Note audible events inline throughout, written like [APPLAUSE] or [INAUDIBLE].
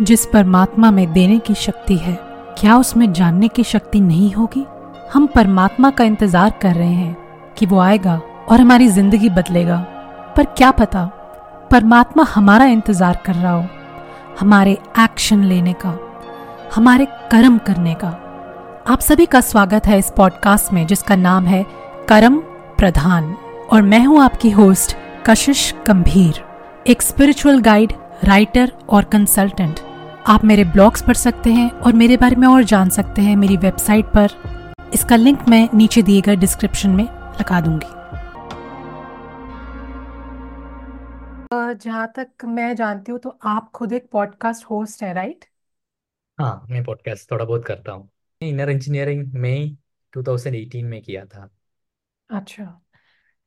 जिस परमात्मा में देने की शक्ति है, क्या उसमें जानने की शक्ति नहीं होगी? हम परमात्मा का इंतज़ार कर रहे हैं कि वो आएगा और हमारी ज़िंदगी बदलेगा। पर क्या पता, परमात्मा हमारा इंतज़ार कर रहा हो, हमारे एक्शन लेने का, हमारे कर्म करने का। आप सभी का स्वागत है इस पॉडकास्ट में, जिसका नाम है कर्म प्रधान। और मैं हूँ आपकी होस्ट कशिश गंभीर, एक स्पिरिचुअल गाइड राइटर और कंसल्टेंट आप मेरे ब्लॉग्स पढ़ सकते हैं और मेरे बारे में और जान सकते हैं मेरी वेबसाइट पर। इसका लिंक मैं नीचे दिए गए डिस्क्रिप्शन में लगा दूँगी। जहाँ तक मैं जानती हूँ तो आप खुद एक पॉडकास्ट होस्ट है राइट हाँ मैं पॉडकास्ट थोड़ा बहुत करता हूँ। इनर इंजीनियरिंग में 2018 में किया था। अच्छा।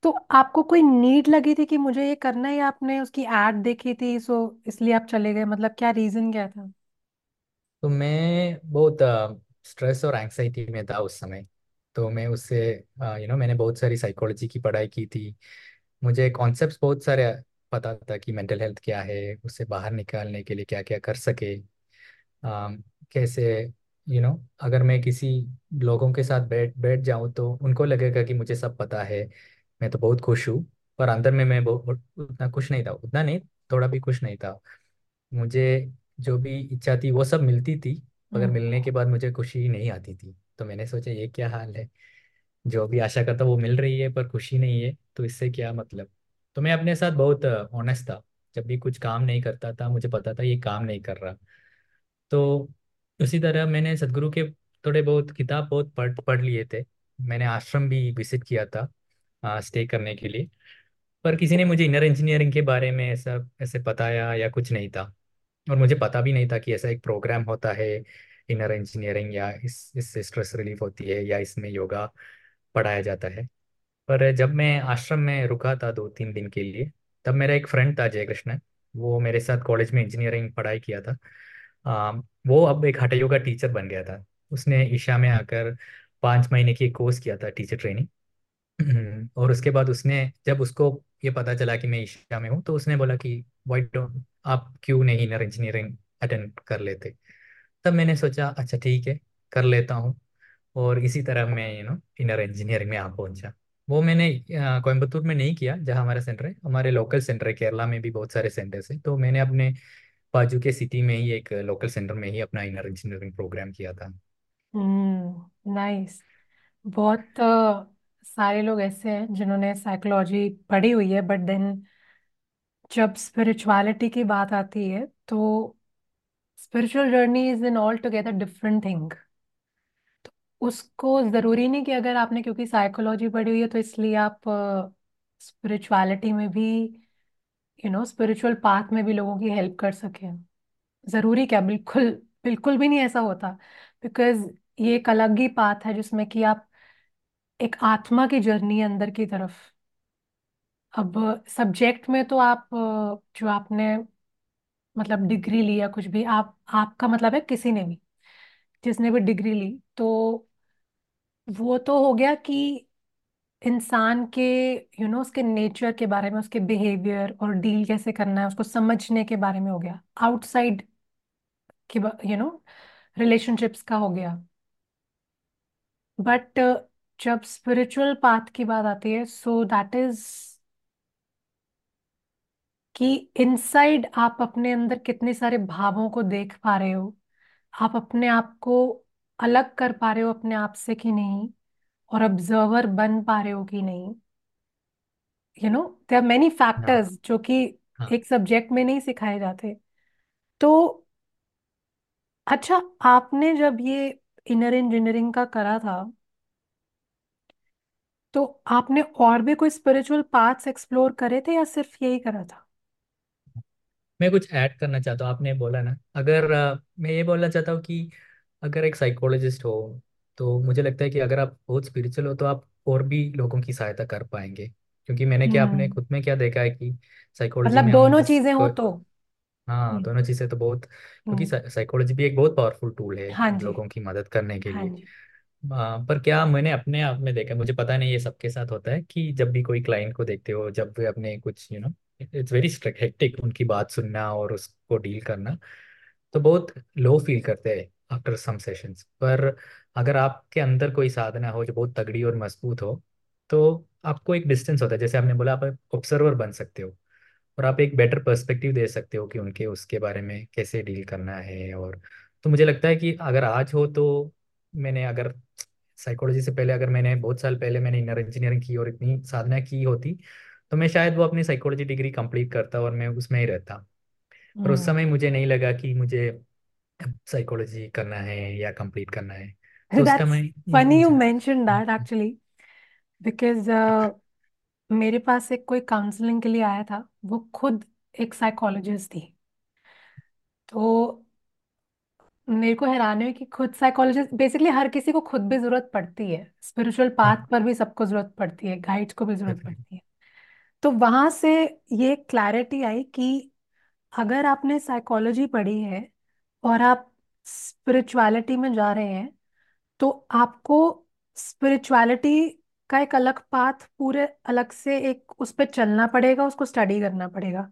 तो आपको कोई नीड लगी थी कि मुझे ये करना है या आपने उसकी एड देखी थी सो इसलिए आप चले गए? मतलब क्या रीजन क्या था? तो मैं बहुत स्ट्रेस और एंग्जाइटी में था उस समय। तो मैं उससे यू नो मैंने बहुत सारी साइकोलॉजी की पढ़ाई की थी। मुझे कॉन्सेप्ट्स बहुत सारे पता था कि मेंटल हेल्थ क्या है उससे बाहर निकालने के लिए क्या क्या कर सके। अम, कैसे यू you नो know, अगर मैं किसी लोगों के साथ बैठ बैठ जाऊँ तो उनको लगेगा कि मुझे सब पता है। मैं तो बहुत खुश हूँ पर अंदर में मैं बहुत उतना खुश नहीं था उतना नहीं थोड़ा भी खुश नहीं था। मुझे जो भी इच्छा थी वो सब मिलती थी मगर हम्म। मिलने के बाद मुझे खुशी नहीं आती थी। तो मैंने सोचा ये क्या हाल है? जो भी आशा करता वो मिल रही है पर खुशी नहीं है तो इससे क्या मतलब? तो मैं अपने साथ बहुत ऑनेस्ट था। जब भी कुछ काम नहीं करता था मुझे पता था ये काम नहीं कर रहा। तो उसी तरह मैंने सदगुरु के थोड़े बहुत किताब बहुत पढ़ पढ़ लिए थे। मैंने आश्रम भी विज़िट किया था। स्टे करने के लिए। पर किसी ने मुझे इनर इंजीनियरिंग के बारे में ऐसा ऐसे बताया या कुछ नहीं था। और मुझे पता भी नहीं था कि ऐसा एक प्रोग्राम होता है इनर इंजीनियरिंग या इस इससे स्ट्रेस रिलीफ होती है या इसमें योगा पढ़ाया जाता है। पर जब मैं आश्रम में रुका था दो तीन दिन के लिए तब मेरा एक फ्रेंड था जय कृष्ण वो मेरे साथ कॉलेज में इंजीनियरिंग पढ़ाई किया था। आ, वो अब एक हठ योगा टीचर बन गया था। उसने ईशा में आकर पाँच महीने की कोर्स किया था टीचर ट्रेनिंग और उसके बाद उसने, जब उसको ये पता चला कि मैं ईशा में हूँ तो उसने बोला कि वाई डोंट आप क्यों नहीं इनर इंजीनियरिंग अटेंड कर लेते? तब मैंने सोचा अच्छा ठीक है, कर लेता हूँ। और इसी तरह मैं यू नो इनर इंजीनियरिंग में आ पहुँचा। वो मैंने कोयम्बतूर में नहीं किया, जहाँ हमारा सेंटर है। हमारे लोकल सेंटर है, केरला में भी बहुत सारे सेंटर्स हैं। तो मैंने अपने बाजू के सिटी में ही एक लोकल सेंटर में ही अपना इनर इंजीनियरिंग प्रोग्राम किया था। हम्म नाइस बहुत सारे लोग ऐसे हैं जिन्होंने साइकोलॉजी पढ़ी हुई है, बट देन जब स्पिरिचुअलिटी की बात आती है तो spiritual journey is an altogether different thing तो उसको ज़रूरी नहीं कि अगर आपने, क्योंकि साइकोलॉजी पढ़ी हुई है तो इसलिए आप स्पिरिचुअलिटी में भी यू नो स्पिरिचुअल पाथ में भी लोगों की हेल्प कर सकें। ज़रूरी क्या? बिल्कुल बिल्कुल भी नहीं ऐसा होता। बिकॉज़ ये एक अलग ही पाथ है जिसमें कि आप एक आत्मा की जर्नी है अंदर की तरफ़। अब सब्जेक्ट में तो आप जो आपने मतलब डिग्री ली या कुछ भी आप आपका मतलब है किसी ने भी जिसने भी डिग्री ली तो वो तो हो गया कि इंसान के यू you नो know, उसके नेचर के बारे में उसके बिहेवियर और डील कैसे करना है उसको समझने के बारे में हो गया। आउटसाइड के यू नो रिलेशनशिप्स का हो गया। बट जब स्पिरिचुअल पाथ की बात आती है सो दैट इज़ कि इनसाइड आप अपने अंदर कितने सारे भावों को देख पा रहे हो आप अपने आप को अलग कर पा रहे हो अपने आप से कि नहीं और ऑब्जर्वर बन पा रहे हो कि नहीं। You know there are many हाँ। फैक्टर्स जो कि हाँ। एक सब्जेक्ट में नहीं सिखाए जाते। तो अच्छा आपने जब ये इनर इंजीनियरिंग का करा था तो आपने और भी कोई स्पिरिचुअल पाथ्स एक्सप्लोर करे थे या सिर्फ़ यही करा था? मैं कुछ ऐड करना चाहता हूँ आपने बोला ना। अगर अ, मैं ये बोलना चाहता हूँ कि अगर एक साइकोलॉजिस्ट हो तो मुझे लगता है कि अगर आप बहुत स्पिरिचुअल हो तो आप और भी लोगों की सहायता कर पाएँगे। क्योंकि मैंने क्या अपने हम्म। खुद में क्या देखा है कि साइकोलॉजी मतलब में हम दोनों जिस चीज़ें हो को, तो। हाँ हम्म। दोनों चीज़ें तो बहुत क्योंकि हम्म, साइकोलॉजी भी एक बहुत पावरफुल टूल है हाँ जी। लोगों की मदद करने के हाँ लिए। जी। हाँ, पर क्या मैंने अपने आप में देखा मुझे पता नहीं ये सबके साथ होता है कि जब भी कोई क्लाइंट को देखते हो जब वे अपने कुछ you know it's very hectic उनकी बात सुनना और उसको डील करना तो बहुत लो फील करते हैं आफ्टर सम सेशंस पर अगर आपके अंदर कोई साधना हो जो बहुत तगड़ी और मज़बूत हो तो आपको एक डिस्टेंस होता है। जैसे आपने बोला आप ऑब्जर्वर बन सकते हो और आप एक बेटर पर्सपेक्टिव दे सकते हो कि उनके उसके बारे में कैसे डील करना है और तो मुझे लगता है कि अगर आज हो तो मैंने अगर साइकोलॉजी से पहले अगर मैंने बहुत साल पहले मैंने इनर इंजीनियरिंग की और इतनी साधना की होती तो मैं शायद वो अपनी साइकोलॉजी डिग्री कंप्लीट करता और मैं उसमें ही रहता। पर उस हम्म। समय मुझे नहीं लगा कि मुझे साइकोलॉजी करना है या कंप्लीट करना है। तो उसका दैट्स मैं फनी यू मुझे मेंशन दैट एक्चुअली बिकॉज़ मेरे पास एक कोई काउंसलिंग के लिए आया था वो खुद एक साइकोलॉजिस्ट थी। तो मेरे को हैरान है कि खुद साइकोलॉजिस्ट बेसिकली हर किसी को खुद भी ज़रूरत पड़ती है। स्पिरिचुअल हाँ। पाथ पर भी सबको ज़रूरत पड़ती है गाइड्स को भी ज़रूरत पड़ती है। तो वहाँ से ये क्लैरिटी आई कि अगर आपने साइकोलॉजी पढ़ी है और आप स्पिरिचुअलिटी में जा रहे हैं तो आपको स्पिरिचुअलिटी का एक अलग पाथ पूरे अलग से एक उस पर चलना पड़ेगा उसको स्टडी करना पड़ेगा।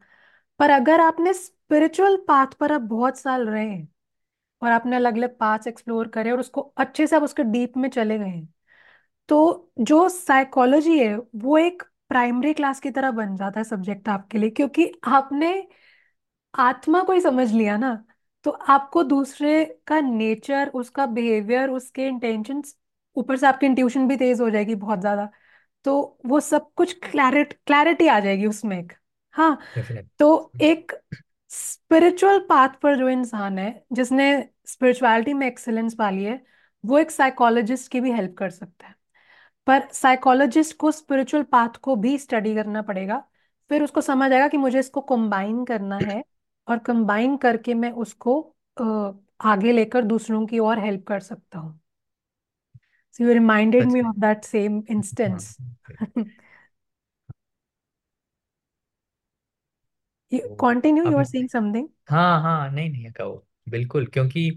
पर अगर आपने स्पिरिचुअल पाथ पर आप बहुत साल रहे हैं और आपने अलग अलग पाथ्स एक्सप्लोर करे और उसको अच्छे से आप उसके डीप में चले गए हैं। तो जो साइकोलॉजी है वो एक प्राइमरी क्लास की तरह बन जाता है सब्जेक्ट आपके लिए क्योंकि आपने आत्मा को ही समझ लिया ना। तो आपको दूसरे का नेचर उसका बिहेवियर उसके इंटेंशन ऊपर से आपकी इंट्यूशन भी तेज हो जाएगी बहुत ज़्यादा। तो वो सब कुछ क्लैरिट क्लैरिटी आ जाएगी उसमें एक। हाँ तो एक स्पिरिचुअल पाथ पर जो इंसान है जिसने स्पिरिचुअलिटी में एक्सेलेंस वाली है वो एक साइकोलॉजिस्ट की भी हेल्प कर सकता है। पर साइकोलॉजिस्ट को स्पिरिचुअल पाथ को भी स्टडी करना पड़ेगा फिर उसको समझ आएगा कि मुझे इसको कंबाइन करना है और कंबाइन करके मैं उसको आगे लेकर दूसरों की और हेल्प कर सकता हूँ। So you reminded me of that same instance continue you are saying something हाँ हाँ नहीं नहीं कहो। बिल्कुल क्योंकि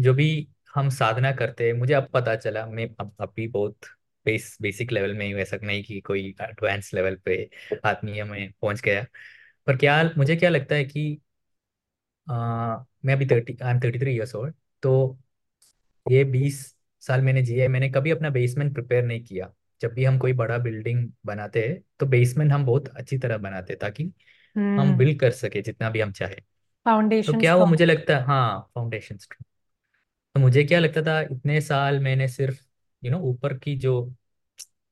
जो भी हम साधना करते हैं मुझे अब पता चला मैं अब अभी बहुत बेस बेसिक लेवल में ही वैसा नहीं कि कोई एडवांस लेवल पे आत्मीय में पहुँच गया। पर क्या मुझे क्या लगता है कि आ, मैं अभी thirty I am thirty three years old तो ये बीस साल मैंने जिए मैंने कभी अपना बेसमेंट प्रिपेयर नहीं किया। जब भी हम कोई बड़ा बिल्डिंग बनाते हैं तो बेसमेंट हम बहुत अच्छी तरह बनाते हैं ताकि हम हम्म। बिल्ड कर सके जितना भी हम चाहे। तो फाउंडेशन क्या हुआ स्ट्रॉन्ग मुझे लगता है हाँ फाउंडेशन तो मुझे क्या लगता था इतने साल मैंने सिर्फ़ यू नो ऊपर की जो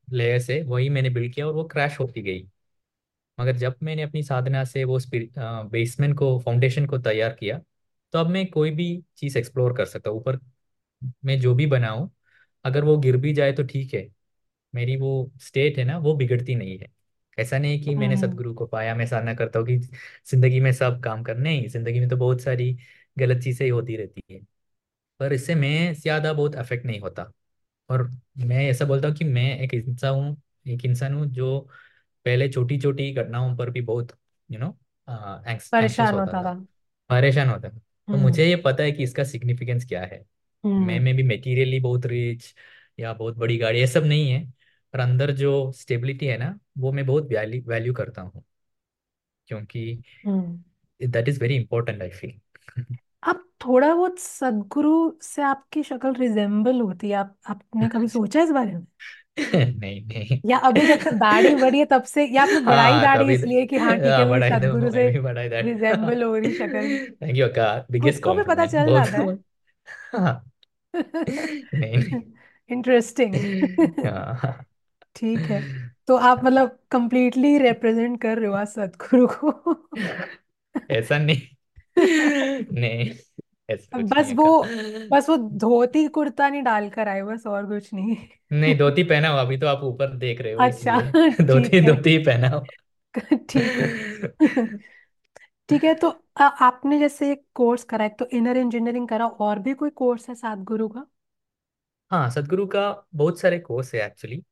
लेयर्स है वही मैंने बिल्ड किया और वो क्रैश होती गई। मगर जब मैंने अपनी साधना से वो बेसमेंट को फाउंडेशन को तैयार किया तो अब मैं कोई भी चीज़ एक्सप्लोर कर सकता हूँ। ऊपर मैं जो भी बनाऊँ अगर वो गिर भी जाए तो ठीक है मेरी वो स्टेट है ना वो बिगड़ती नहीं है। ऐसा नहीं कि मैंने हम्म सदगुरु को पाया मैं साधना करता हूँ कि ज़िंदगी में सब काम कर नहीं ज़िंदगी में तो बहुत सारी गलत चीज़ें ही होती रहती है। पर इससे मैं ज़्यादा बहुत अफेक्ट नहीं होता। और मैं ऐसा बोलता हूँ कि मैं एक इंसान हूँ एक इंसान हूँ जो पहले छोटी छोटी घटनाओं पर भी बहुत यू नो एंक्शस परेशान होता होता था। था। परेशान होता था। तो हम्म। मुझे ये पता है कि इसका सिग्निफिकेंस क्या है। मैं हम्म। में भी मेटीरियली बहुत रिच या बहुत बड़ी गाड़ी ये सब नहीं है। पर अंदर जो स्टेबिलिटी है ना वो मैं बहुत वैल्यू वैल्यू करता हूँ। क्योंकि हम्म। That is very important I feel आप थोड़ा बहुत सदगुरु से आपकी शक्ल रिजेम्बल होती है। आप आपने कभी [LAUGHS] सोचा है इस बारे में? नहीं नहीं। या अभी जब से दाढ़ी [LAUGHS] बढ़ी है तब से या आपने बढ़ाई हाँ दाढ़ी तभी इसलिए कि हाँ ठीक है हाँ मेरी बढ़ाई दो सदगुरु मैं से भी बढ़ाई दैट रिजेम्बल हो रही शक्ल। थैंक यू का बिगेस्ट को भी पता कॉम्प्लीमेंट चल जाता है। बहुत [LAUGHS] हाँ। नहीं नहीं। इंटरेस्टिंग हाँ। ठीक है। तो आप मतलब कंप्लीटली रिप्रेजेंट कर रहे हो आज सदगुरु को। ऐसा नहीं। नहीं ऐसा कुछ नहीं बस है वो का बस वो धोती कुर्ता नहीं डालकर आए बस और कुछ नहीं। नहीं धोती पहना हो अभी तो आप ऊपर देख रहे हो अच्छा इसलिए। धोती ठीक है। धोती ही पहना हो ठीक है। ठीक है तो आ, आपने जैसे एक कोर्स करा एक तो इनर इंजीनियरिंग करा और भी कोई कोर्स है सतगुरु का? हाँ सदगुरु का बहुत सारे कोर्स है एक्चुअली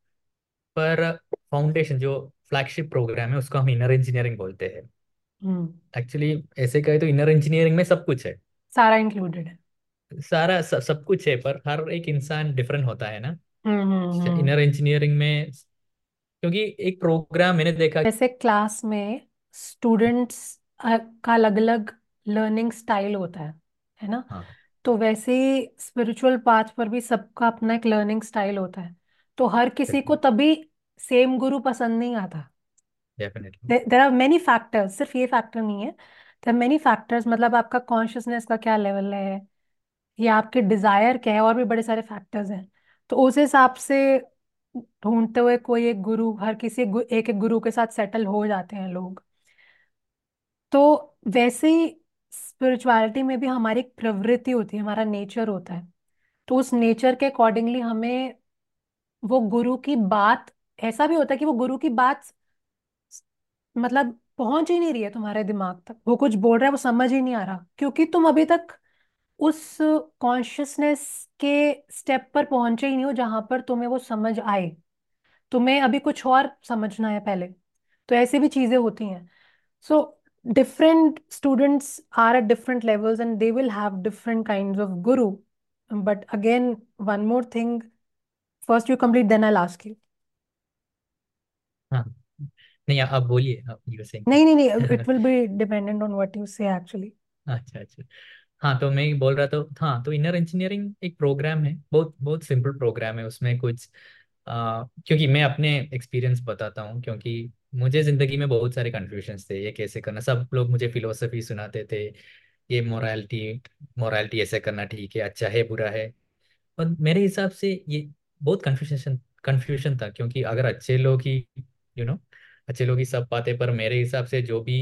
पर फाउंडेशन जो फ्लैगशिप प्रोग्राम है उसको हम इनर इंजीनियरिंग बोलते हैं। हम्म। एक्चुअली ऐसे कहे तो इनर इंजीनियरिंग में सब कुछ है। सारा इंक्लूडेड है। सारा सब, सब कुछ है पर हर एक इंसान डिफरेंट होता है ना। हम्म हम्म हम्म। इनर इंजीनियरिंग में क्योंकि एक प्रोग्राम मैंने देखा जैसे क्लास में स्टूडेंट्स का अलग अलग लर्निंग स्टाइल होता है है ना? हाँ। तो वैसे ही स्पिरिचुअल पाथ पर भी सबका अपना एक लर्निंग स्टाइल होता है। तो हर किसी को तभी सेम गुरु पसंद नहीं आता। Definitely there are many factors सिर्फ़ ये फैक्टर नहीं है। देर मेनी फैक्टर्स मतलब आपका कॉन्शियसनेस का क्या लेवल है या आपके डिज़ायर क्या है और भी बड़े सारे फैक्टर्स हैं। तो उस हिसाब से ढूंढते हुए कोई एक गुरु हर किसी गु- एक एक गुरु के साथ सेटल हो जाते हैं लोग। तो वैसे ही स्पिरिचुअलिटी में भी हमारी एक प्रवृत्ति होती है हमारा नेचर होता है। तो उस नेचर के अकॉर्डिंगली हमें वो गुरु की बात, ऐसा भी होता है कि वो गुरु की बात मतलब पहुँच ही नहीं रही है तुम्हारे दिमाग तक। वो कुछ बोल रहा है, वो समझ ही नहीं आ रहा। क्योंकि तुम अभी तक उस कॉन्शियसनेस के स्टेप पर पहुँचे ही नहीं हो जहाँ पर तुम्हें वो समझ आए। तुम्हें अभी कुछ और समझना है पहले। तो ऐसी भी चीज़ें होती हैं। सो different students are at different levels and they will have different kinds of guru. But again, one more thing first you complete then i'll ask you. हाँ। नहीं आप बोलिए आप यू नहीं नहीं नहीं it will be [LAUGHS] dependent on what you say actually. अच्छा अच्छा। हाँ तो मैं बोल रहा था हाँ तो इनर इंजीनियरिंग एक प्रोग्राम है बहुत बहुत सिंपल प्रोग्राम है उसमें कुछ आ, क्योंकि मैं अपने एक्सपीरियंस बताता हूँ क्योंकि मुझे ज़िंदगी में बहुत सारे कन्फ्यूजन्स थे ये कैसे करना सब लोग मुझे फिलोसफी सुनाते थे ये मोरालिटी मोरालिटी ऐसे करना ठीक है अच्छा है बुरा है। और मेरे हिसाब से ये बहुत कन्फ्यूज़न कन्फ्यूज़न था क्योंकि अगर अच्छे लोग ही यू नो अच्छे लोग ही सब पाते पर मेरे हिसाब से जो भी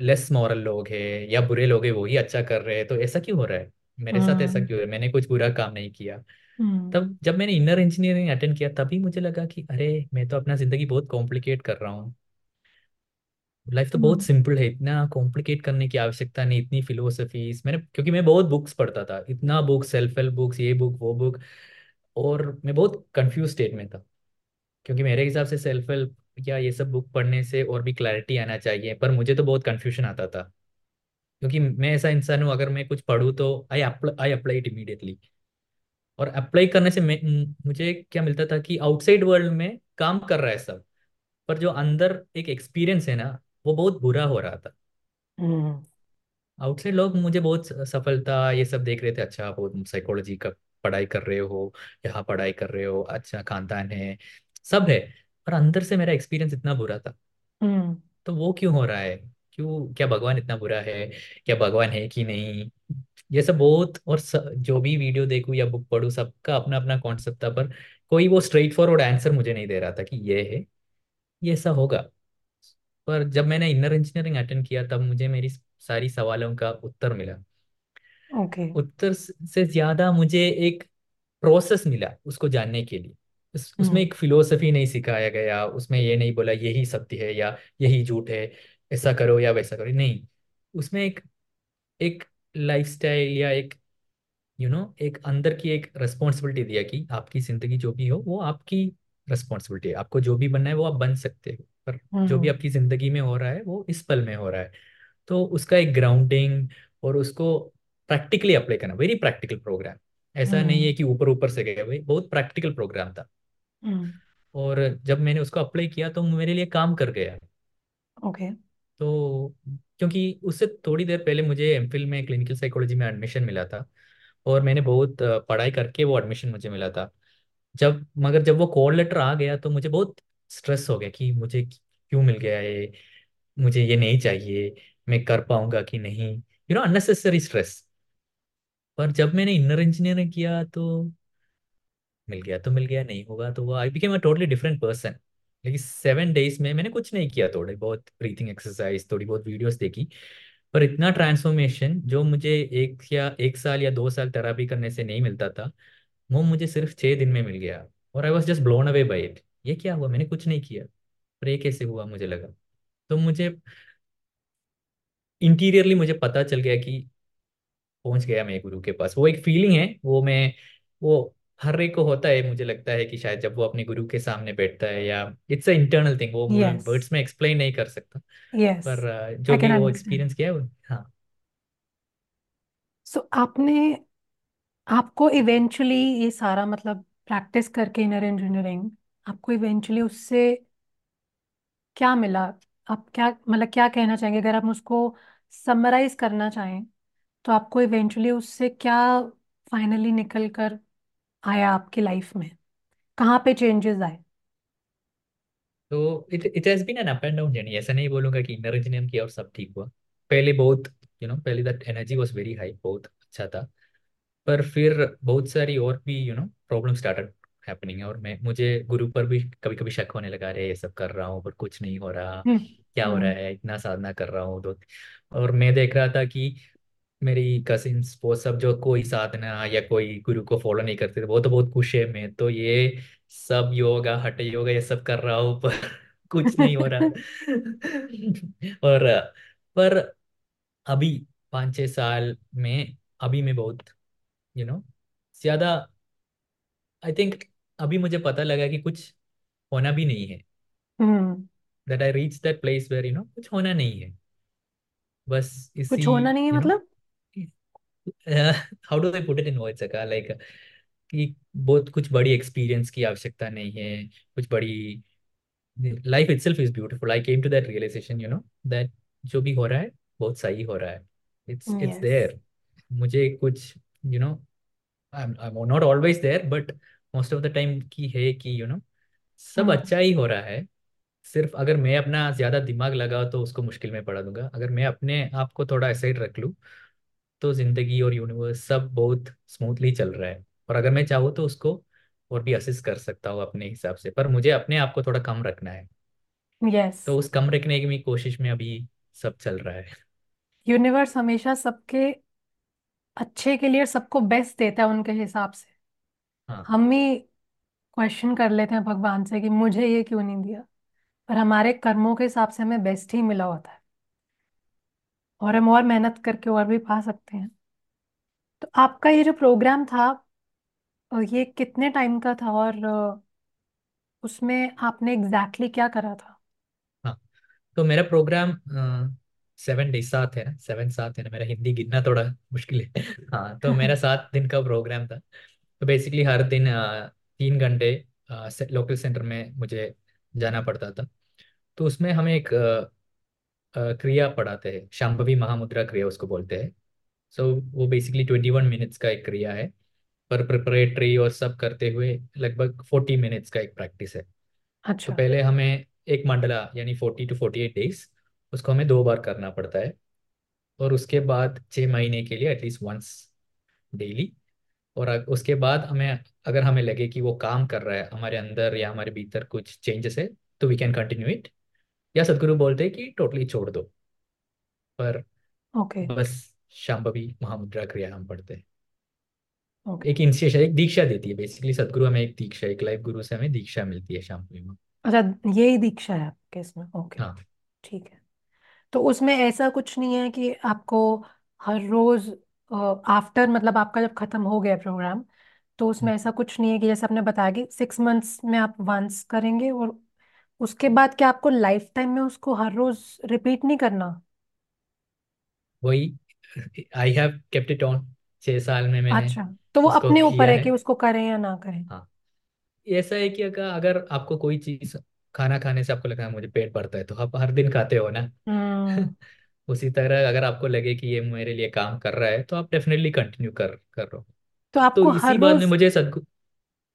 लेस मॉरल लोग है या बुरे लोग हैं वो ही अच्छा कर रहे हैं तो ऐसा क्यों हो रहा है? मेरे साथ ऐसा हम्म क्यों है? मैंने कुछ बुरा काम नहीं किया। हम्म। तब जब मैंने इनर इंजीनियरिंग अटेंड किया तभी मुझे लगा कि अरे मैं तो अपना ज़िंदगी बहुत कॉम्प्लिकेट कर रहा हूँ। लाइफ तो बहुत हम्म सिंपल है इतना कॉम्प्लिकेट करने की आवश्यकता नहीं इतनी फिलोसफीज मैंने क्योंकि मैं बहुत बुक्स पढ़ता था इतना बुक सेल्फ हेल्प बुक्स ये बुक वो बुक और मैं बहुत कंफ्यूज स्टेट में था। क्योंकि मेरे हिसाब से सेल्फ हेल्प या ये सब बुक पढ़ने से और भी क्लैरिटी आना चाहिए पर मुझे तो बहुत कंफ्यूजन आता था। क्योंकि मैं ऐसा इंसान हूँ अगर मैं कुछ पढ़ूँ तो I I apply it immediately और अप्लाई करने से मैं मुझे क्या मिलता था कि आउटसाइड वर्ल्ड में काम कर रहा है सब पर जो अंदर एक एक्सपीरियंस है ना वो बहुत बुरा हो रहा था। हम्म। आउटसाइड लोग मुझे बहुत सफलता ये सब देख रहे थे अच्छा बहुत साइकोलॉजी का पढ़ाई कर रहे हो यहाँ पढ़ाई कर रहे हो अच्छा खानदान है सब है। पर अंदर से मेरा एक्सपीरियंस इतना बुरा था। हम्म। तो वो क्यों हो रहा है? क्यों क्या भगवान इतना बुरा है? क्या भगवान है कि नहीं? ये सब बहुत और स, जो भी वीडियो देखूँ या बुक पढूं सबका अपना अपना कॉन्सेप्ट था। पर कोई वो स्ट्रेट फॉरवर्ड आंसर मुझे नहीं दे रहा था कि ये है ये ऐसा होगा। पर जब मैंने इनर इंजीनियरिंग अटेंड किया तब मुझे मेरी सारी सवालों का उत्तर मिला। ओके। उत्तर से ज़्यादा मुझे एक प्रोसेस मिला उसको जानने के लिए। उस, उसमें हम्म। एक फिलोसफी नहीं सिखाया गया उसमें ये नहीं बोला यही सत्य है या यही झूठ है ऐसा करो या वैसा करो नहीं। उसमें एक एक लाइफस्टाइल या एक यू you नो know, एक अंदर की एक रिस्पॉन्सिबिलिटी दिया कि आपकी ज़िंदगी जो भी हो वो आपकी रिस्पॉन्सिबिलिटी है। आपको जो भी बनना है वो आप बन सकते हो पर जो भी हम्म। आपकी ज़िंदगी में हो रहा है वो इस पल में हो रहा है। तो उसका एक ग्राउंडिंग और उसको प्रैक्टिकली अप्लाई करना वेरी प्रैक्टिकल प्रोग्राम ऐसा नहीं है कि ऊपर ऊपर से गया भाई बहुत प्रैक्टिकल प्रोग्राम था। हम्म और जब मैंने उसको अप्लाई किया तो मेरे लिए काम कर गया। ओके तो क्योंकि उससे थोड़ी देर पहले मुझे एमफिल में क्लिनिकल साइकोलॉजी में एडमिशन मिला था और मैंने बहुत पढ़ाई करके वो एडमिशन मुझे मिला था। जब मगर जब वो कॉल लेटर आ गया तो मुझे बहुत स्ट्रेस हो गया कि मुझे क्यों मिल गया ये मुझे ये नहीं चाहिए मैं कर पाऊँगा कि नहीं? यू नो अननेसेसरी स्ट्रेस पर जब मैंने इनर इंजीनियरिंग किया तो मिल गया तो मिल गया, नहीं होगा तो वो I became a totally different person लेकिन सेवन डेज़ में मैंने कुछ नहीं किया, थोड़े बहुत ब्रीथिंग एक्सरसाइज थोड़ी बहुत वीडियोस देखी, पर इतना ट्रांसफॉर्मेशन जो मुझे एक या, एक साल या दो साल थेरापी करने से नहीं मिलता था, वो मुझे सिर्फ़ छः दिन में मिल गया। और I was just blown away by it ये क्या हुआ? मैंने कुछ नहीं किया। पर ये कैसे हुआ मुझे लगा? तो मुझे इंटीरियरली मुझे पता चल गया कि पहुँच गया मैं गुरु के पास। वो एक फीलिंग है वो मैं वो हर एक को होता है मुझे लगता है कि शायद जब वो अपने गुरु के सामने बैठता है या इट्स अ इंटरनल थिंग वो यस वर्ड्स में एक्सप्लेन नहीं कर सकता। यस पर जो आई कैन भी वो एक्सपीरियंस किया है हाँ। सो आपने आपको इवेंचुअली ये सारा मतलब प्रैक्टिस करके इनर इंजीनियरिंग आपको इवेंचुअली उससे क्या मिला? आप क्या मतलब क्या कहना चाहेंगे? अगर आप उसको समराइज करना चाहें तो आपको इवेंचुअली उससे क्या फाइनली निकल कर आया आपकी लाइफ में? कहाँ पे चेंजेस आए? तो it it has been an up and down journey ऐसा नहीं बोलूँगा कि इनर इंजीनियरिंग किया और सब ठीक हुआ। पहले बहुत यू नो पहले that energy was very high बहुत अच्छा था। पर फिर बहुत सारी और भी you know problem started happening और मैं मुझे गुरु पर भी कभी कभी शक होने लगा रे ये सब कर रहा हूँ पर कुछ नहीं हो रहा। हम्म क्या हो रहा हम्म। है? इतना साधना कर रहा हूँ तो। और मैं देख रहा था कि मेरी कजिन्स वो सब जो कोई साधना या कोई गुरु को फॉलो नहीं करते थे वो तो बहुत खुश है मैं तो ये सब योगा हठ योगा ये सब कर रहा हूँ पर [LAUGHS] कुछ नहीं हो रहा। [LAUGHS] और पर अभी पाँच छः साल में अभी मैं बहुत यू नो ज़्यादा आई थिंक अभी मुझे पता लगा कि कुछ होना भी नहीं है। That I reach that place where you know कुछ होना नहीं है। बस इसी कुछ होना नहीं है मतलब? How do I put it in words का लाइक कि बहुत कुछ बड़ी एक्सपीरियंस की आवश्यकता नहीं है कुछ बड़ी life itself is beautiful I came to that realization you know that जो भी हो रहा है बहुत सही हो रहा है। इट्स इट्स देयर मुझे कुछ you know I'm, I'm not always there but most of the time की है कि you know सब हम्म अच्छा ही हो रहा है। सिर्फ़ अगर मैं अपना ज़्यादा दिमाग लगाऊँ तो उसको मुश्किल में पड़ा दूँगा। अगर मैं अपने आप को थोड़ा साइड रख लूँ तो ज़िंदगी और यूनिवर्स सब बहुत स्मूथली चल रहा है। और अगर मैं चाहूँ तो उसको और भी असिस्ट कर सकता हूँ अपने हिसाब से पर मुझे अपने आप को थोड़ा कम रखना है। यस तो उस कम रखने की कोशिश में अभी सब चल रहा है। यूनिवर्स हमेशा सबके अच्छे के लिए सबको बेस्ट देता है उनके हिसाब से। हाँ। हम ही क्वेश्चन कर लेते हैं भगवान से कि मुझे ये क्यों नहीं दिया? पर हमारे कर्मों के हिसाब से हमें बेस्ट ही मिला होता है। और हम और मेहनत करके और भी पा सकते हैं। तो आपका ये जो प्रोग्राम था अ, ये कितने टाइम का था और अ, उसमें आपने एग्जैक्टली exactly क्या करा था? हाँ तो मेरा प्रोग्राम सेवन डेज़ सात है ना सेवन सात है ना मेरा हिंदी गिनना थोड़ा मुश्किल है। हाँ तो मेरा [LAUGHS] सात दिन का प्रोग्राम था। तो बेसिकली हर दिन अ, तीन घंटे लोकल सेंटर में मुझे जाना पड़ता था। तो उसमें हमें एक क्रिया पढ़ाते हैं। शांभवी महामुद्रा क्रिया उसको बोलते हैं। सो so, वो बेसिकली ट्वेंटी वन मिनट्स का एक क्रिया है। पर प्रिपरेटरी और सब करते हुए लगभग फोर्टी मिनट्स का एक प्रैक्टिस है। तो अच्छा। पहले हमें एक मंडला यानी forty two forty eight days उसको हमें दो बार करना पड़ता है। और उसके बाद छः महीने के लिए एटलीस्ट वंस डेली और उसके बाद हमें अगर हमें लगे कि वो काम कर रहा है हमारे अंदर या हमारे भीतर कुछ चेंजेस है तो वी कैन कंटिन्यू इट या सदगुरु बोलते कि टोटली छोड़ दो। पर ओके बस शांभवी महामुद्रा क्रिया हम पढ़ते हैं। ओके एक इनिशिएशन एक दीक्षा देती है बेसिकली सदगुरु हमें एक दीक्षा एक लाइफ गुरु से हमें दीक्षा मिलती है शांभवी में। अच्छा यही दीक्षा है आपके इसमें? ओके हाँ। ठीक है। तो उसमें ऐसा कुछ नहीं है कि आपको हर रोज आफ्टर मतलब आपका जब खत्म हो गया प्रोग्राम तो उसमें ऐसा कुछ नहीं है कि जैसे आपने बताया कि सिक्स मंथ्स में आप वंस करेंगे और उसके बाद क्या आपको लाइफ टाइम में उसको हर रोज रिपीट नहीं करना? वही I have kept it on छह साल में मैंने अच्छा तो वो उसको अपने ऊपर किया है है। कि उसको करें या ना करें? हाँ। ऐसा है कि अगर अगर आपको कोई चीज़ खाना खाने से आपको लगा मुझे पेट भरता है तो आप हर दिन खाते हो ना? हम्म। [LAUGHS] उसी तरह अगर आपको लगे कि ये मेरे लिए काम कर रहा है तो आप डेफिनेटली कंटिन्यू कर कर रहे। हो तो तो आपको इसी हर बात में रोज मुझे सदगुरु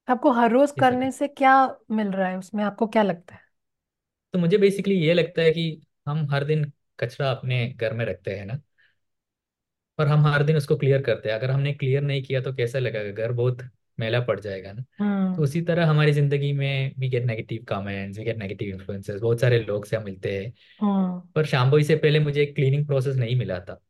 आपको हर रोज जी सर। करने से क्या मिल रहा है उसमें? आपको क्या लगता है? तो मुझे बेसिकली ये लगता है कि हम हर दिन कचरा अपने घर में रखते हैं ना। पर हम हर दिन उसको क्लियर करते हैं। अगर हमने क्लियर नहीं किया तो कैसा लगेगा? घर बहुत मैला पड़ जाएगा ना। तो हम्म उसी तरह हमारी ज़िंदगी में we get negative comments we get negative influences बहुत सारे लोग से हम मिलते हैं। हम्म पर शाम्भवी से पहले मुझे एक क्लीनिंग प्रोसेस नहीं मिला था।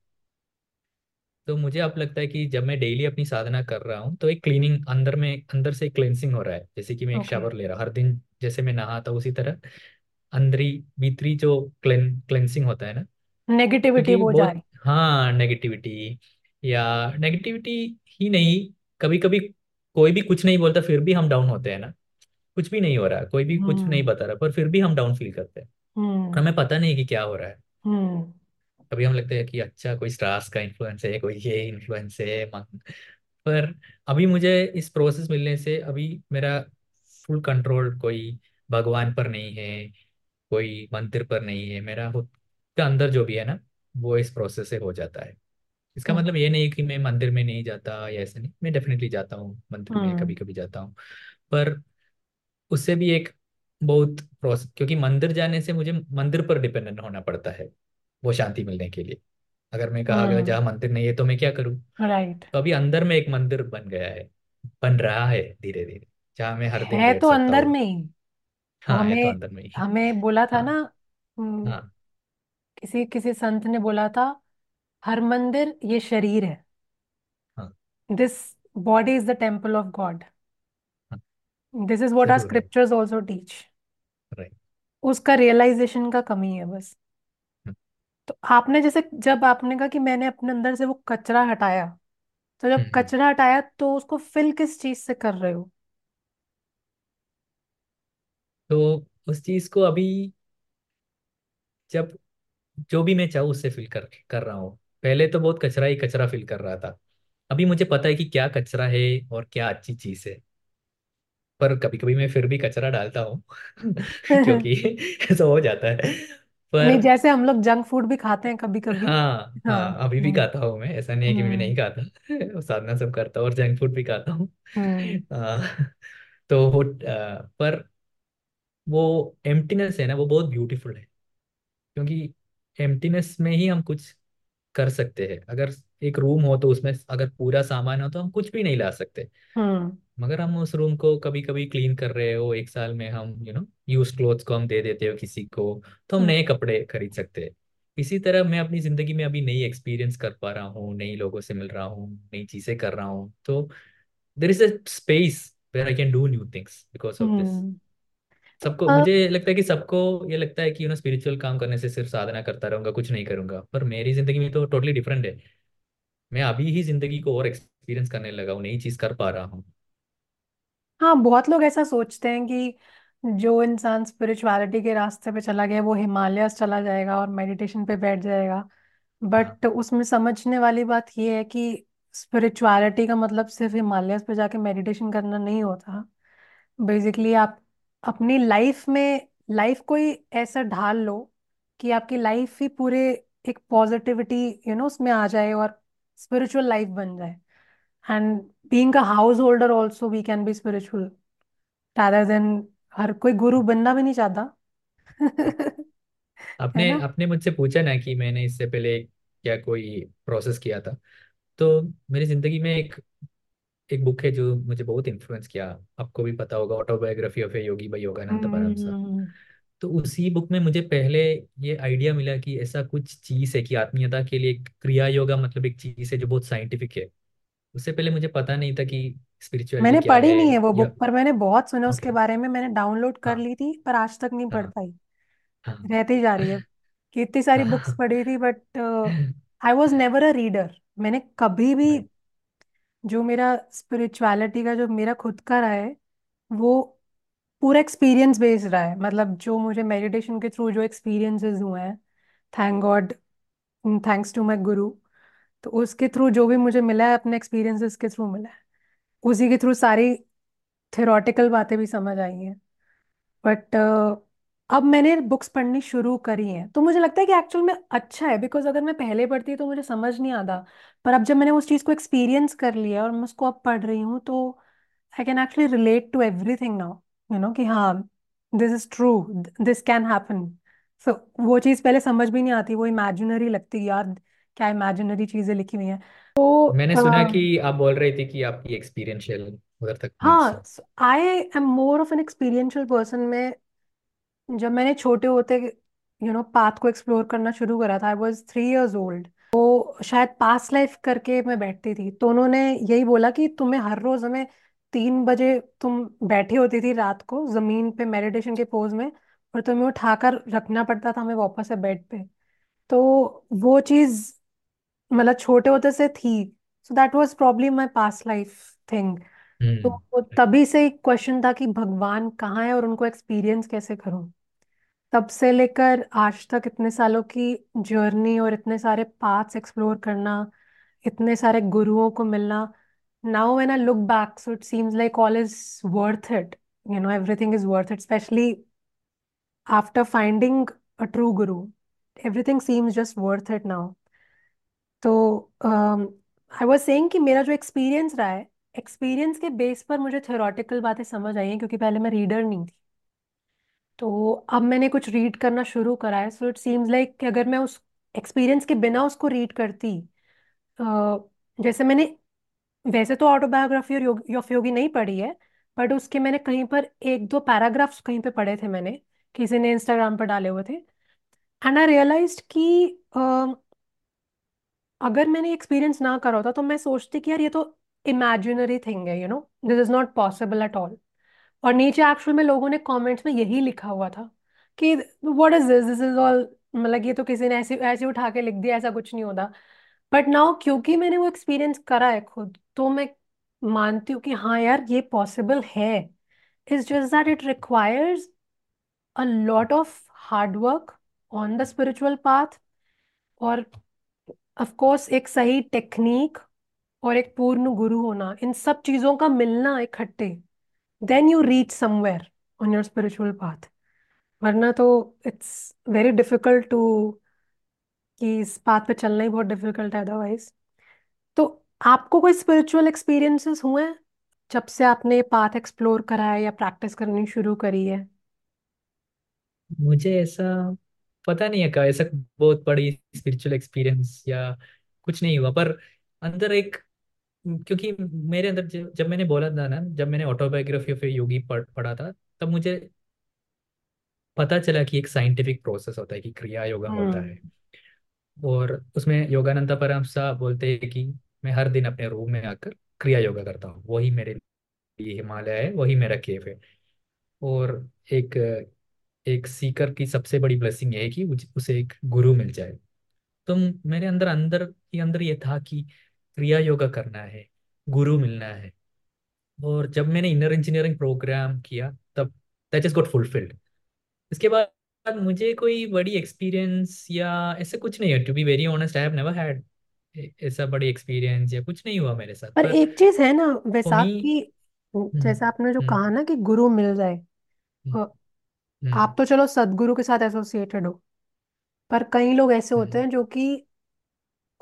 तो मुझे अब लगता है कि जब मैं डेली अपनी साधना कर रहा हूँ तो एक क्लीनिंग अंदर में अंदर से क्लेंसिंग हो रहा है। जैसे कि मैं एक ओके। शावर ले रहा हूँ। हर दिन जैसे मैं नहाता हूँ उसी तरह। अंदरी भीतरी जो क्लें क्लेंसिंग होता है ना नेगेटिविटी क्योंकि वो जा बहुत रही हाँ नेगेटिविटी या नेगेटिविटी ही नहीं कभी कभी कोई भी कुछ नहीं बोलता फिर भी हम डाउन होते हैं ना। कुछ भी नहीं हो रहा कोई भी कुछ नहीं हम्म। बता रहा पर फिर भी हम डाउन फील करते हैं। और हम्म। हमें पता नहीं कि क्या हो रहा है। हम्म। कभी हम लगते हैं कि अच्छा कोई स्ट्रास का इन्फ्लुएंस है कोई ये इन्फ्लुएंस है मन पर अभी मुझे इस प्रोसेस मिलने से अभी मेरा फुल कंट्रोल कोई भगवान पर नहीं है कोई मंदिर पर नहीं है मेरा खुद के अंदर जो भी है ना वो इस प्रोसेस से हो जाता है। इसका हम्म। मतलब ये नहीं कि मैं मंदिर में नहीं जाता या ऐसा नहीं मैं डेफिनेटली जाता हूँ मंदिर में हम्म कभी कभी जाता हूँ। पर उससे भी एक बहुत प्रोसेस क्योंकि मंदिर जाने से मुझे मंदिर पर डिपेंडेंट होना पड़ता है वो शांति मिलने के लिए। अगर मैं कहा अगर हम्म जहाँ मंदिर नहीं है तो मैं क्या करूँ? राइट तो अभी अंदर में एक मंदिर बन गया है बन रहा है धीरे धीरे जहाँ मैं हर दिन है बैठ तो सकता अंदर हूँ। में ही। हाँ है तो हमें अंदर में ही है। हमें बोला था ना हाँ हम्म, हाँ। किसी किसी संत ने बोला था हर मंदिर ये शरीर है। हाँ। This body is the temple of God हाँ। दिस इज़ वॉट आर ज़रूर है स्क्रिप्चर्स ऑल्सो टीच राइट उसका रियलाइजेशन का कमी है बस। तो आपने जैसे जब आपने कहा कि मैंने अपने अंदर से वो कचरा हटाया तो जब हम्म कचरा हटाया तो उसको फिल किस चीज़ से कर रहे हो? तो उस चीज़ को अभी जब जो भी मैं चाहूँ उससे फिल कर कर रहा हूँ। पहले तो बहुत कचरा ही कचरा फिल कर रहा था। अभी मुझे पता है कि क्या कचरा है और क्या अच्छी चीज़ है। पर कभी कभी मैं फिर भी कचरा डालता हूँ क्योंकि [LAUGHS] [LAUGHS] ऐसा हो जाता है। नहीं पर जैसे हम लोग जंक फ़ूड भी खाते हैं कभी कभी हाँ हाँ हाँ अभी भी हम्म। खाता हूँ मैं। ऐसा नहीं है कि मैं नहीं हम्म। खाता [LAUGHS] साधना सब करता हूँ और जंक फ़ूड भी खाता हूँ। हम्म। आ, तो वो आ, पर वो एम्प्टीनेस है ना वो बहुत ब्यूटीफुल है। क्योंकि एम्प्टीनेस में ही हम कुछ कर सकते हैं। अगर एक रूम हो तो उसमें अगर पूरा सामान हो तो हम कुछ भी नहीं ला सकते। हम्म। मगर हम उस रूम को कभी कभी क्लीन कर रहे हो एक साल में हम यू नो यूज़ क्लोथ्स को हम दे देते हो किसी को तो हम हम्म। नए कपड़े खरीद सकते हैं। इसी तरह मैं अपनी ज़िंदगी में अभी नई एक्सपीरियंस कर पा रहा हूँ नई लोगों से मिल रहा हूँ नई चीज़ें कर रहा हूँ। तो there is a space where I can do new things because of this सबको अब मुझे लगता है कि सबको ये लगता है कि यू नो स्पिरिचुअल काम करने से सिर्फ़ साधना करता रहूँगा कुछ नहीं करूँगा। पर मेरी ज़िंदगी में तो टोटली डिफरेंट है। मैं अभी ही ज़िंदगी को और एक्सपीरियंस करने लगा हूँ नई चीज़ कर पा रहा हूँ। हाँ बहुत लोग ऐसा सोचते हैं कि जो इंसान स्पिरिचुअलिटी के रास्ते पे चला गया वो हिमालयस चला जाएगा और मेडिटेशन पे बैठ जाएगा। हाँ। बट उसमें समझने वाली बात ये है कि स्पिरिचुअलिटी का मतलब सिर्फ़ हिमालयस पे जाके मेडिटेशन करना नहीं होता। बेसिकली आप अपनी लाइफ में लाइफ कोई ऐसा ढाल लो कि आपकी लाइफ ही पूरे एक पॉजिटिविटी यू नो उसमें आ जाए और स्पिरिचुअल लाइफ बन जाए। And being a householder also we can be spiritual rather than हर कोई गुरु बनना भी नहीं चाहता। [LAUGHS] है आपने ना? आपने मुझसे पूछा ना कि मैंने इससे पहले क्या कोई प्रोसेस किया था? तो मेरी ज़िंदगी में एक एक बुक है जो मुझे बहुत इन्फ्लुएंस किया। आपको भी पता होगा autobiography of a yogi by Yogananda Paramhansa हम्म। तो उसी बुक में मुझे पहले ये आइडिया मिला कि ऐसा कुछ चीज़ है कि आत्मीयता के लिए क्रिया योगा मतलब एक चीज़ है जो बहुत साइंटिफिक है। उससे पहले मुझे पता नहीं था कि स्पिरिचुअलिटी मैंने क्या पढ़ी है नहीं है वो या बुक पर मैंने बहुत सुना उसके बारे में मैंने डाउनलोड कर हाँ। ली थी पर आज तक नहीं पढ़ हाँ। पाई। हाँ। रहती जा रही है [LAUGHS] कि इतनी सारी बुक्स हाँ पढ़ी थी but I was never a reader मैंने कभी भी जो मेरा स्पिरिचुअलिटी का, जो मेरा खुद का रहा है, वो पूरा एक्सपीरियंस बेस्ड रहा है। मतलब जो मुझे मेडिटेशन के थ्रू जो एक्सपीरियंसेस हुए हैं thank God thanks to my guru तो उसके थ्रू जो भी मुझे मिला है, अपने एक्सपीरियंसेस के थ्रू मिला है। उसी के थ्रू सारी थ्योरेटिकल बातें भी समझ आई हैं। बट अब मैंने बुक्स पढ़नी शुरू करी हैं। तो मुझे लगता है कि एक्चुअल में अच्छा है बिकॉज़ अगर मैं पहले पढ़ती तो मुझे समझ नहीं आता। पर अब जब मैंने उस चीज़ को एक्सपीरियंस कर लिया और मैं उसको अब पढ़ रही हूँ तो I can actually relate to everything now you know कि हाँ this is true this can happen so वो चीज़ पहले समझ भी नहीं आती वो इमेजिनरी लगती यार क्या इमेजिनरी चीज़ें लिखी हुई हैं। तो मैंने सुना अ, कि आप बोल रहे थे कि आपकी एक्सपीरियंशियल उधर तक हाँ I am more of an experiential person में जब मैंने छोटे होते यू नो पाथ को एक्सप्लोर करना शुरू करा था I was three years old तो शायद पास्ट लाइफ करके मैं बैठती थी तो उन्होंने यही बोला कि तुम्हें हर रोज हमें तीन बजे तुम बैठी होती थी रात को ज़मीन पे मेडिटेशन के पोज में और तुम्हें उठाकर रखना पड़ता था हमें वापस से बेड पे। तो वो चीज़ मतलब छोटे होते से थी so that was probably my past life thing तो हम्म। वो तभी से एक क्वेश्चन था कि भगवान कहाँ है और उनको एक्सपीरियंस कैसे करूँ? तब से लेकर आज तक इतने सालों की जर्नी और इतने सारे पाथ्स एक्सप्लोर करना, इतने सारे गुरुओं को मिलना now when I look back so it seems like all is worth it you know everything is worth it specially after finding a true guru everything seems just worth it now तो I was saying कि मेरा जो experience रहा है experience के base पर मुझे theoretical बातें समझ आई हैं, क्योंकि पहले मैं रीडर नहीं थी। तो अब मैंने कुछ रीड करना शुरू करा है। सो इट सीम्स लाइक कि अगर मैं उस एक्सपीरियंस के बिना उसको रीड करती जैसे मैंने वैसे तो ऑटोबायोग्राफी और योग, योगी नहीं पढ़ी है बट उसके मैंने कहीं पर एक दो पैराग्राफ्स कहीं पे पढ़े थे मैंने किसी ने इंस्टाग्राम पर डाले हुए थे। एंड आई रियलाइज्ड कि अगर मैंने एक्सपीरियंस ना करा होता तो मैं सोचती कि यार ये तो इमेजिनरी थिंग है you know this is not possible at all और नीचे एक्चुअल में लोगों ने कमेंट्स में यही लिखा हुआ था कि what is this this is all मतलब ये तो किसी ने ऐसे ऐसे उठा के लिख दिया, ऐसा कुछ नहीं होता। बट नाउ क्योंकि मैंने वो एक्सपीरियंस करा है खुद तो मैं मानती हूँ कि हाँ यार, ये पॉसिबल है। It's just that it requires a lot of hard work on the spiritual path और ऑफ़ कोर्स एक सही टेक्निक और एक पूर्ण गुरु होना, इन सब चीज़ों का मिलना इकट्ठे। Then you reach somewhere on your spiritual path वरना तो इट्स वेरी डिफ़िकल्ट टू कि इस पाथ पे चलना ही बहुत डिफ़िकल्ट है अदरवाइज़ तो आपको कोई स्पिरिचुअल एक्सपीरियंसेस हुए हैं जब से आपने पाथ एक्सप्लोर करा है या प्रैक्टिस करनी शुरू करी है? मुझे ऐसा पता नहीं है का ऐसा बहुत बड़ी स्पिरिचुअल एक्सपीरियंस या कुछ नहीं हुआ, पर अंदर एक क्योंकि मेरे अंदर जब जब मैंने बोला था ना जब मैंने ऑटोबायोग्राफी ऑफ़ योगी पढ़ पढ़ा था तब मुझे पता चला कि एक साइंटिफिक प्रोसेस होता है कि क्रिया योगा होता हम्म है। और उसमें योगानंद परमहंस बोलते हैं कि मैं हर दिन अपने रूम में आकर क्रिया योगा करता हूँ। वही मेरे लिए हिमालय है वही मेरा केव है। और एक एक सीकर की सबसे बड़ी ब्लेसिंग ये है कि उसे एक गुरु मिल जाए। तो मेरे अंदर अंदर के अंदर ये था कि क्रिया योगा करना है गुरु मिलना है। और जब मैंने इनर इंजीनियरिंग प्रोग्राम किया तब दैट जस्ट गॉट फुलफिल्ड इसके बाद मुझे कोई बड़ी एक्सपीरियंस या ऐसे कुछ नहीं है। To be very honest I have never had ऐसा बड़ी एक्सपीरियंस या कुछ नहीं हुआ मेरे साथ। पर पर एक चीज़ है ना वैसाख की हम्म जैसे आपने जो हम्म। कहा ना कि गुरु मिल जाए हम्म हम्म। आप तो चलो सदगुरु के साथ एसोसिएटेड हो। पर कई लोग ऐसे होते हैं जो कि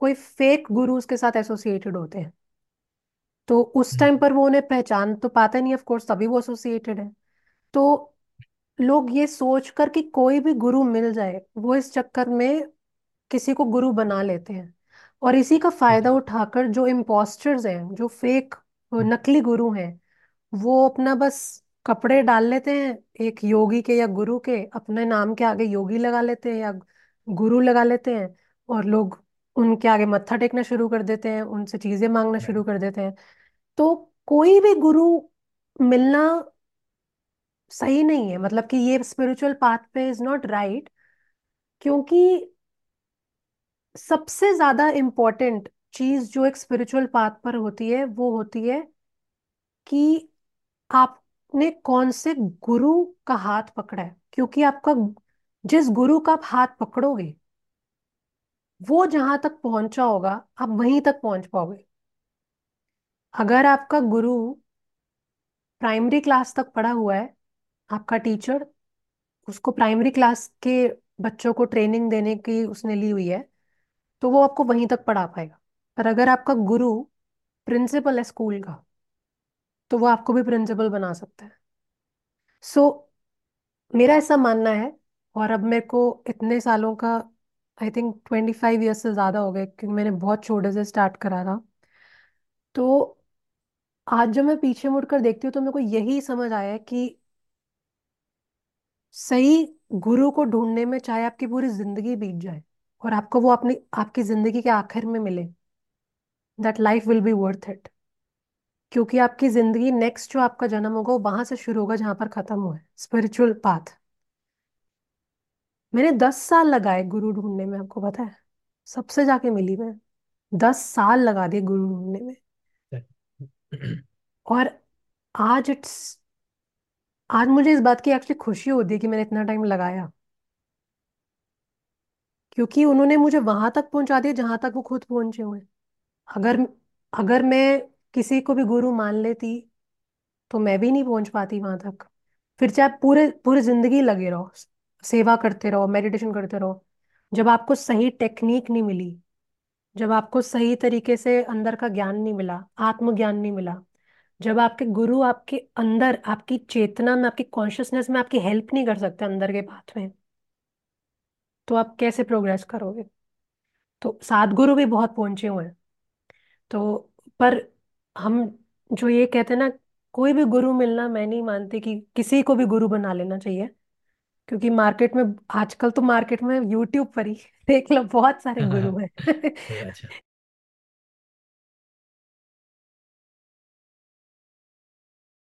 कोई फेक गुरुज के साथ एसोसिएटेड होते हैं। तो उस हम्म। टाइम पर वो उन्हें पहचान तो पाता नहीं ऑफ़ कोर्स तभी वो एसोसिएटेड है। तो लोग ये सोच कर कि कोई भी गुरु मिल जाए वो इस चक्कर में किसी को गुरु बना लेते हैं। और इसी का फ़ायदा हम्म। उठाकर जो इम्पोस्टर्स हैं जो फेक नकली गुरु हैं वो अपना बस कपड़े डाल लेते हैं एक योगी के या गुरु के अपने नाम के आगे योगी लगा लेते हैं या गुरु लगा लेते हैं और लोग उनके आगे मत्था टेकना शुरू कर देते हैं उनसे चीज़ें मांगना शुरू कर देते हैं। तो कोई भी गुरु मिलना सही नहीं है मतलब कि ये स्पिरिचुअल पाथ पे इज़ नॉट राइट क्योंकि सबसे ज़्यादा इम्पोर्टेंट चीज़ जो एक स्पिरिचुअल पाथ पर होती है वो होती है कि आपने कौन से गुरु का हाथ पकड़ा है। क्योंकि आपका जिस गुरु का आप हाथ पकड़ोगे वो जहाँ तक पहुँचा होगा आप वहीं तक पहुँच पाओगे। अगर आपका गुरु प्राइमरी क्लास तक पढ़ा हुआ है आपका टीचर उसको प्राइमरी क्लास के बच्चों को ट्रेनिंग देने की उसने ली हुई है तो वो आपको वहीं तक पढ़ा पाएगा। पर अगर आपका गुरु प्रिंसिपल है स्कूल का तो वो आपको भी प्रिंसिपल बना सकता है। सो so, मेरा ऐसा मानना है और अब मेरे को इतने सालों का I think twenty five years से ज़्यादा हो गए, क्योंकि मैंने बहुत छोटे से स्टार्ट करा था। तो आज जब मैं पीछे मुड़कर देखती हूँ तो मेरे को यही समझ आया है कि सही गुरु को ढूँढने में चाहे आपकी पूरी ज़िंदगी बीत जाए और आपको वो अपनी, आपकी ज़िंदगी के आखिर में मिले that life will be worth it क्योंकि आपकी ज़िंदगी नेक्स्ट जो आपका जन्म होगा, वो वहाँ से शुरू होगा जहाँ पर खत्म हुआ है स्पिरिचुअल पाथ मैंने दस साल लगाए गुरु ढूँढने में आपको पता है? सबसे जाके मिली मैं। दस साल लगा दिए गुरु ढूँढने में। और आज इट्स आज मुझे इस बात की एक्चुअली खुशी होती है कि मैंने इतना टाइम लगाया। क्योंकि उन्होंने मुझे वहाँ तक पहुँचा दिया जहाँ तक वो खुद पहुँचे हुए अगर अगर मैं किसी को भी गुरु मान लेती तो मैं भी नहीं पहुँच पाती वहाँ तक। फिर चाहे पूरे पूरी ज़िंदगी लगे रहो। सेवा करते रहो मेडिटेशन करते रहो। जब आपको सही टेक्निक नहीं मिली, जब आपको सही तरीके से अंदर का ज्ञान नहीं मिला, आत्मज्ञान नहीं मिला, जब आपके गुरु आपके अंदर, आपकी चेतना में, आपकी कॉन्शियसनेस में आपकी हेल्प नहीं कर सकते अंदर के पाथ में तो आप कैसे प्रोग्रेस करोगे? तो सात गुरु भी बहुत पहुँचे हुए हैं। तो पर हम जो ये कहते हैं ना, कोई भी गुरु मिलना मैं नहीं मानती कि किसी को भी गुरु बना लेना चाहिए। क्योंकि मार्केट में आजकल तो मार्केट में यूट्यूब पर ही [LAUGHS] देख लो बहुत सारे हाँ हाँ। गुरु हैं। [LAUGHS] अच्छा।